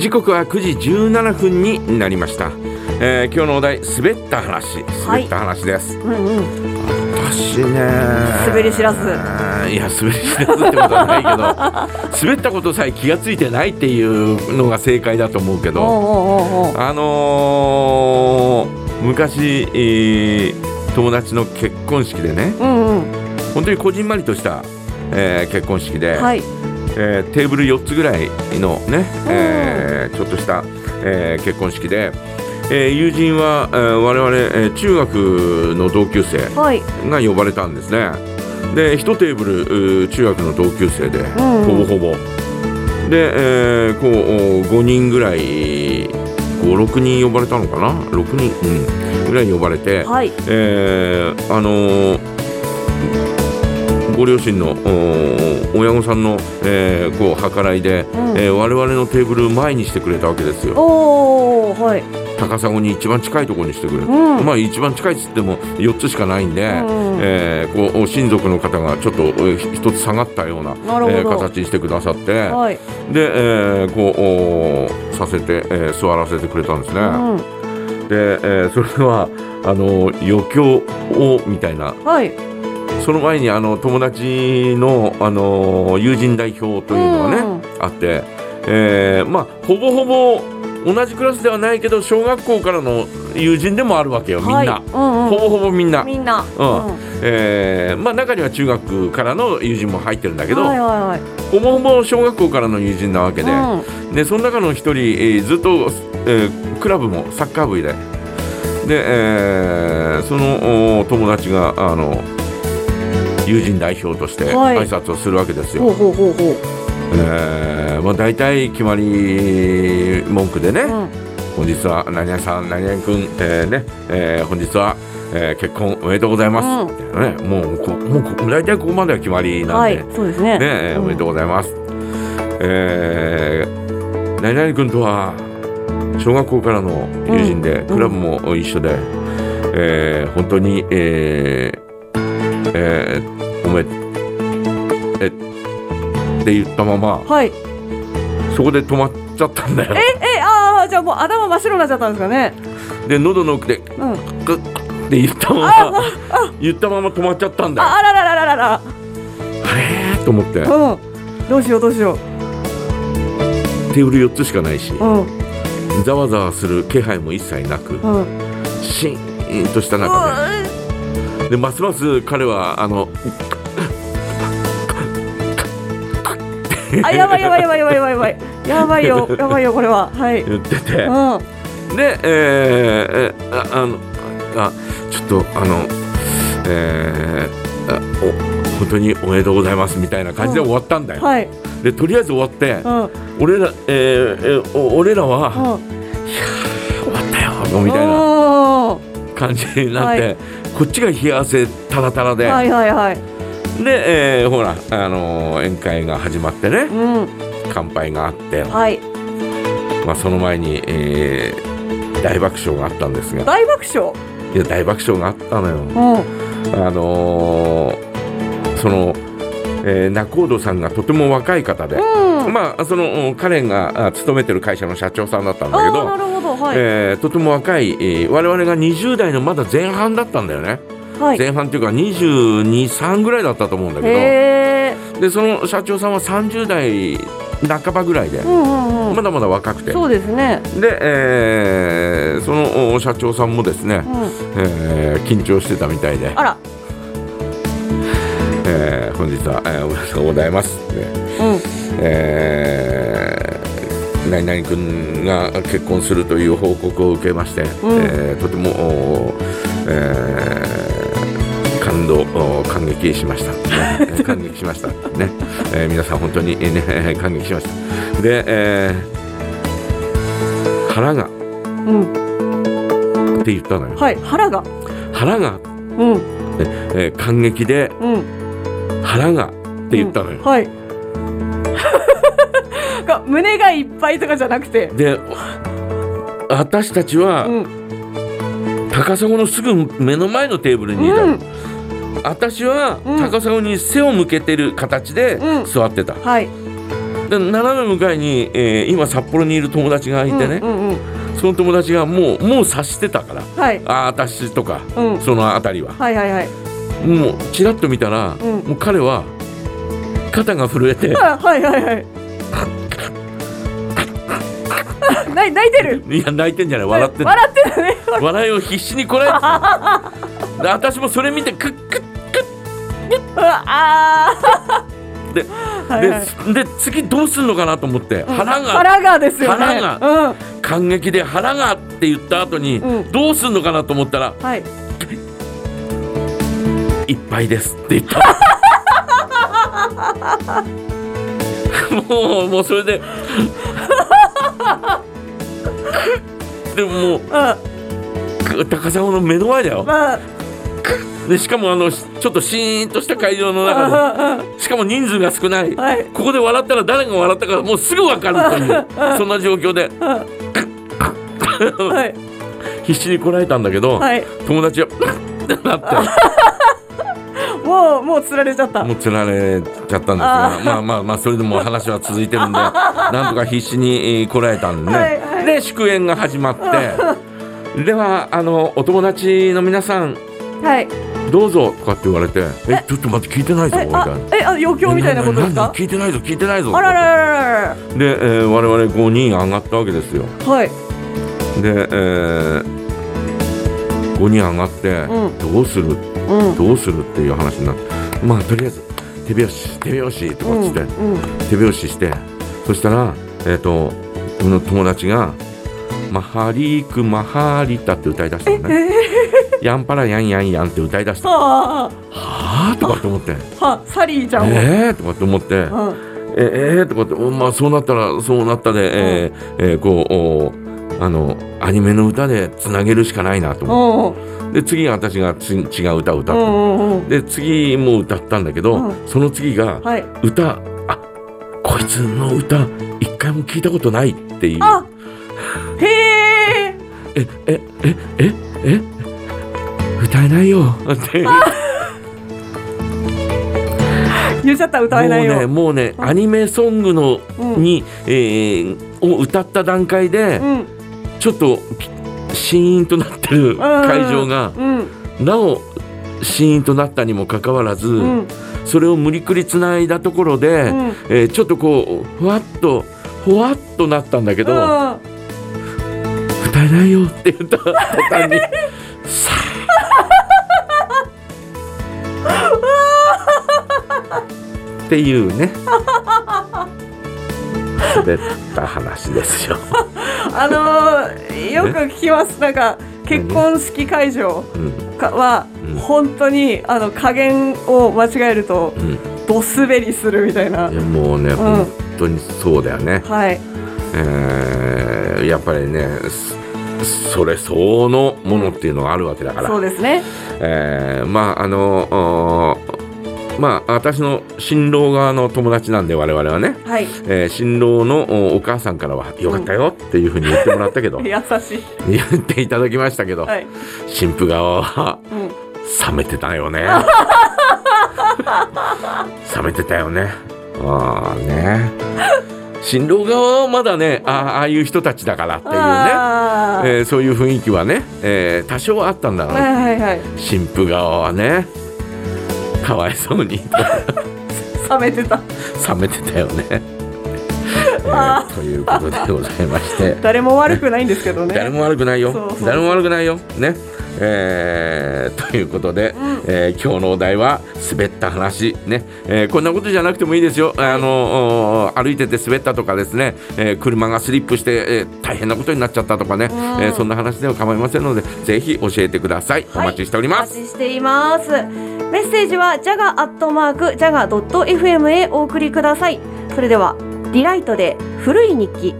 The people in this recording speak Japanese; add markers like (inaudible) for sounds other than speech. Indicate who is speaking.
Speaker 1: 時刻は9時17分になりました、えー今日のお題滑った話。滑った話です、
Speaker 2: うんうん。
Speaker 1: 私ね。
Speaker 2: 滑り知らず。
Speaker 1: いや滑り知らずってことはないけど (laughs) 滑ったことさえ気がついてないっていうのが正解だと思うけどあのー昔、えー友達の結婚式でね
Speaker 2: うんうん。
Speaker 1: 本当にこじんまりとした、えー結婚式で、
Speaker 2: はい
Speaker 1: えーテーブル4つぐらいのね、えーちょっとした、えー結婚式で、えー友人は、えー我々、えー中学の同級生
Speaker 2: はい。
Speaker 1: が呼ばれたんですね。で1テーブル中学の同級生で、
Speaker 2: ん。
Speaker 1: ほぼほぼ。で、えーこうお5人ぐらい56人呼ばれたのかな？6人、うん、ぐらい呼ばれて、
Speaker 2: はい。
Speaker 1: えーあのーご両親のお親御さんの、えーこう計らいで、
Speaker 2: うん。
Speaker 1: えー我々のテーブル前にしてくれたわけですよ。
Speaker 2: おおはい。
Speaker 1: 高砂に一番近いところにしてくれる、
Speaker 2: うん。
Speaker 1: まあ一番近いっつっても4つしかないんで、
Speaker 2: うん
Speaker 1: えーこう親族の方がちょっとえー一つ下がったようなえー形にしてくださって、
Speaker 2: はい。
Speaker 1: で、えーこうおさせて、えー座らせてくれたんですね、
Speaker 2: うん。
Speaker 1: で、えーそれはあの余興をみたいな
Speaker 2: はい
Speaker 1: その前にあの友達のあの友人代表というのがね、
Speaker 2: うん。
Speaker 1: あって、えーまあほぼほぼ同じクラスではないけど小学校からの友人でもあるわけよみんな、
Speaker 2: はいうんうん。
Speaker 1: ほぼほぼみんな、
Speaker 2: みんな。
Speaker 1: うん。えーまあ、中には中学からの友人も入ってるんだけど、
Speaker 2: はいはいはい。
Speaker 1: ほぼほぼ小学校からの友人なわけで,、
Speaker 2: うん。
Speaker 1: でその中の一人、えーずっと、えークラブもサッカー部で。で、えーそのお友達があの友人代表として
Speaker 2: はい。
Speaker 1: 挨拶をするわけですよ。えーまあ、大体決まり文句でね、
Speaker 2: うん。
Speaker 1: 本日は何々さん何々君、えーねえー本日は、えー結婚おめでとうございます、
Speaker 2: うん。
Speaker 1: みたいなね。もうこもうこ大体ここまでは決まりなん
Speaker 2: は
Speaker 1: で、
Speaker 2: いそうですね。
Speaker 1: ねえーおめでとうございます、えー何々君とは小学校からの友人で、
Speaker 2: ん。
Speaker 1: クラブも一緒で、えー本当に、えーえーおめえって言ったまま
Speaker 2: はい。
Speaker 1: そこで止まっちゃったんだよ。
Speaker 2: えああじゃあもう頭真っ白になっちゃったんですかね。
Speaker 1: で喉の奥で
Speaker 2: うん。
Speaker 1: グッって言ったまま言ったまま止まっちゃったんだよ。
Speaker 2: ああらららららら。
Speaker 1: あれーと思って。
Speaker 2: うん。どうしようどうしよ
Speaker 1: テーブル4つしかないし
Speaker 2: ううん。
Speaker 1: ざわざわする気配も一切なく
Speaker 2: うん。
Speaker 1: シーンとした中ででますます彼はあの
Speaker 2: あやばいやばいやばいやばいやばいやばい。やばいよやばいよこれは。はい。
Speaker 1: 言ってて。
Speaker 2: うん。
Speaker 1: で、えーえああのあちょっとあのえーあお本当におめでとうございますみたいな感じで終わったんだよ、
Speaker 2: はい。
Speaker 1: でとりあえず終わって
Speaker 2: うん。うん
Speaker 1: 俺ら、えーえーお俺らは、終わったよみたいな感じになって、
Speaker 2: はい
Speaker 1: こっちが冷や汗たらたらで、
Speaker 2: はいはいはい。
Speaker 1: で、えーほら、あのー宴会が始まってね。
Speaker 2: うん。
Speaker 1: 乾杯があって、
Speaker 2: はい。
Speaker 1: まあ、その前に、えー大爆笑があったんですが。
Speaker 2: 大爆笑？
Speaker 1: いや大爆笑があったのよ。
Speaker 2: うん。
Speaker 1: あのーその、えー仲人さんがとても若い方で、
Speaker 2: うん。
Speaker 1: まあその彼があ勤めてる会社の社長さんだったんだけど
Speaker 2: はい。
Speaker 1: えーとても若い、えー我々が20代のまだ前半だったんだよね、
Speaker 2: はい。
Speaker 1: 前半っていうか223ぐらいだったと思うんだけど。でその社長さんは30代半ばぐらいで、
Speaker 2: うんうんうん。
Speaker 1: まだまだ若くて。
Speaker 2: そうですね。
Speaker 1: で、えーそのお社長さんもですね、
Speaker 2: うん。
Speaker 1: えー緊張してたみたいで。
Speaker 2: あら。
Speaker 1: えー本日は、えーおめでとうございますって、
Speaker 2: うん。
Speaker 1: えー何々君が結婚するという報告を受けまして、えーとても、おえー感動お感激しました、(laughs) ね、感激しました。ね、えー皆さん本当に、えーね、感激しました。で、えー腹が。
Speaker 2: うん。
Speaker 1: って言ったのよ。
Speaker 2: はい腹が。
Speaker 1: 腹が、
Speaker 2: うん。
Speaker 1: えー感激で
Speaker 2: うん。
Speaker 1: 腹がって言ったのよ、
Speaker 2: はいが胸がいっぱいとかじゃなくて。
Speaker 1: で私たちは、
Speaker 2: うん。
Speaker 1: 高砂のすぐ目の前のテーブルにいた。の、
Speaker 2: うん。
Speaker 1: 私は
Speaker 2: うん。
Speaker 1: 高砂に背を向けてる形で
Speaker 2: うん。
Speaker 1: 座ってた、
Speaker 2: はい。
Speaker 1: で斜め向かいに、えー今札幌にいる友達がいてね、
Speaker 2: うんうんうん。
Speaker 1: その友達がもうもう察してたから。
Speaker 2: はい。
Speaker 1: ああ私とか、
Speaker 2: うん。
Speaker 1: その辺りは。
Speaker 2: はいはいはい。
Speaker 1: もうちらっと見たら、
Speaker 2: うん。
Speaker 1: もう彼は肩が震えて
Speaker 2: あはいはいはい泣いてる。
Speaker 1: いや泣いてんじゃない。笑ってんの。
Speaker 2: 笑ってるね。
Speaker 1: 笑いを必死にこらえて私もそれ見てクックッ
Speaker 2: うわあ
Speaker 1: で
Speaker 2: ーはいはい。
Speaker 1: でで次どうすんのかなと思って、
Speaker 2: うん。
Speaker 1: 腹が
Speaker 2: 腹がですよね。
Speaker 1: 腹が。
Speaker 2: うん。
Speaker 1: 感激で腹がって言った後に、
Speaker 2: うん。
Speaker 1: どうすんのかなと思ったら
Speaker 2: はい。
Speaker 1: いっぱいです。って言った。(laughs) もうもうそれで (laughs) でもも
Speaker 2: う
Speaker 1: 高砂の目の前だよ。
Speaker 2: まあ。
Speaker 1: でしかもあのしちょっとシーンとした会場の
Speaker 2: うん
Speaker 1: 中
Speaker 2: うん。
Speaker 1: でしかも人数が少ない。
Speaker 2: はい。
Speaker 1: ここで笑ったら誰が笑ったかもうすぐ分かるという (laughs) そんな状況で。
Speaker 2: はい。(laughs)
Speaker 1: 必死にこらえたんだけど、
Speaker 2: はい。
Speaker 1: 友達はってなって。
Speaker 2: もうもう釣られちゃった。
Speaker 1: もうつられちゃったんですがまあまあまあそれでも話は続いてるんでなんとか必死にえーこらえたんでね、
Speaker 2: はいはい
Speaker 1: で祝宴が始まって。(laughs) ではあのお友達の皆さん
Speaker 2: はい。
Speaker 1: どうぞとかって言われて「えちょっと待って聞いてないぞ」
Speaker 2: え
Speaker 1: みたいな。
Speaker 2: あ。えあ余興みたいなことですか？
Speaker 1: 聞いてないぞ聞いてないぞ
Speaker 2: あららららら
Speaker 1: で、えー我々5人上がったわけですよ。
Speaker 2: はい。
Speaker 1: で、え5人上がって、
Speaker 2: う
Speaker 1: どうする？
Speaker 2: うん。
Speaker 1: どうするっていう話になって。まあとりあえず手拍子手拍子とかっつって、
Speaker 2: うん
Speaker 1: 手拍子して。そしたらえっ、と僕の友達が「マハリークマハリタ」って歌い出したのね「やんぱらやんやんやん」って歌い出した。は
Speaker 2: は
Speaker 1: あとかって思って。
Speaker 2: あはあサリーちゃんも
Speaker 1: えーとかって思って。
Speaker 2: うん。
Speaker 1: ええーとかっておまあそうなったらそうなったで、えーえーこうおあのアニメの歌でつなげるしかないなと思
Speaker 2: うん
Speaker 1: ってで次が私がつ違う歌を歌った。
Speaker 2: う
Speaker 1: で次も歌ったんだけど、
Speaker 2: うん。
Speaker 1: その次が
Speaker 2: はい。
Speaker 1: 歌。あこいつの歌一回も聞いたことないっていう。
Speaker 2: あへえ
Speaker 1: えええええ？歌えないよ。って (laughs)
Speaker 2: 言っちゃった歌えない
Speaker 1: もうね
Speaker 2: よ
Speaker 1: もうねアニメソングの
Speaker 2: うん。
Speaker 1: に、えーを歌った段階で、
Speaker 2: うん。
Speaker 1: ちょっとシーンとなってる会場が
Speaker 2: うん。
Speaker 1: なおシーンとなったにもかかわらず、
Speaker 2: うん
Speaker 1: それを無理くりつないだところで、
Speaker 2: うん。
Speaker 1: えーちょっとこうふわっとふわっとなったんだけど、
Speaker 2: うん。
Speaker 1: 歌えないよって言った途端にさあ。っていうね。滑った話ですよ。(laughs)
Speaker 2: あのーよく聞きます。なんか結婚式会場は
Speaker 1: うん。
Speaker 2: 本当にあの加減を間違えると
Speaker 1: うん、
Speaker 2: ド滑りするみたいな。い
Speaker 1: やもうね、本当にそうだよね。
Speaker 2: はい。
Speaker 1: えーやっぱりねそそれ相応のものっていうのがあるわけだから、
Speaker 2: そうですね。
Speaker 1: えーまああのまあ私の新郎側の友達なんで我々はね、
Speaker 2: はい。
Speaker 1: えー新郎のおお母さんからは「よかったよ」っていうふうに言ってもらったけど、(laughs)
Speaker 2: 優しい。
Speaker 1: 言っていただきましたけど、
Speaker 2: はい。
Speaker 1: 新婦側は
Speaker 2: うん
Speaker 1: 冷めてたよね。冷めてたよね。ああね。新郎側はまだねああああいう人たちだからっていうね、えーそういう雰囲気はね、えー多少はあったんだろう、
Speaker 2: はいはいはい。
Speaker 1: 新婦側はねかわいそうに。
Speaker 2: 冷めてた。
Speaker 1: 冷めてたよね、(laughs) え
Speaker 2: あ
Speaker 1: ー。ということでございまして。(laughs)
Speaker 2: 誰も悪くないんですけどね。
Speaker 1: 誰も悪くないよ。誰も悪くないよ。ねえーということで、
Speaker 2: うん。
Speaker 1: えー今日のお題は滑った話ね、えーこんなことじゃなくてもいいですよ。あのお歩いてて滑ったとかですね、えー車がスリップして、えー大変なことになっちゃったとかね、
Speaker 2: うん。
Speaker 1: えーそんな話では構いませんのでぜひ教えてください。お待ちしており
Speaker 2: お
Speaker 1: ます、
Speaker 2: 待ちしています。メッセージはジャガアットマークジャガドット FM へお送りください。それではディライトで古い日記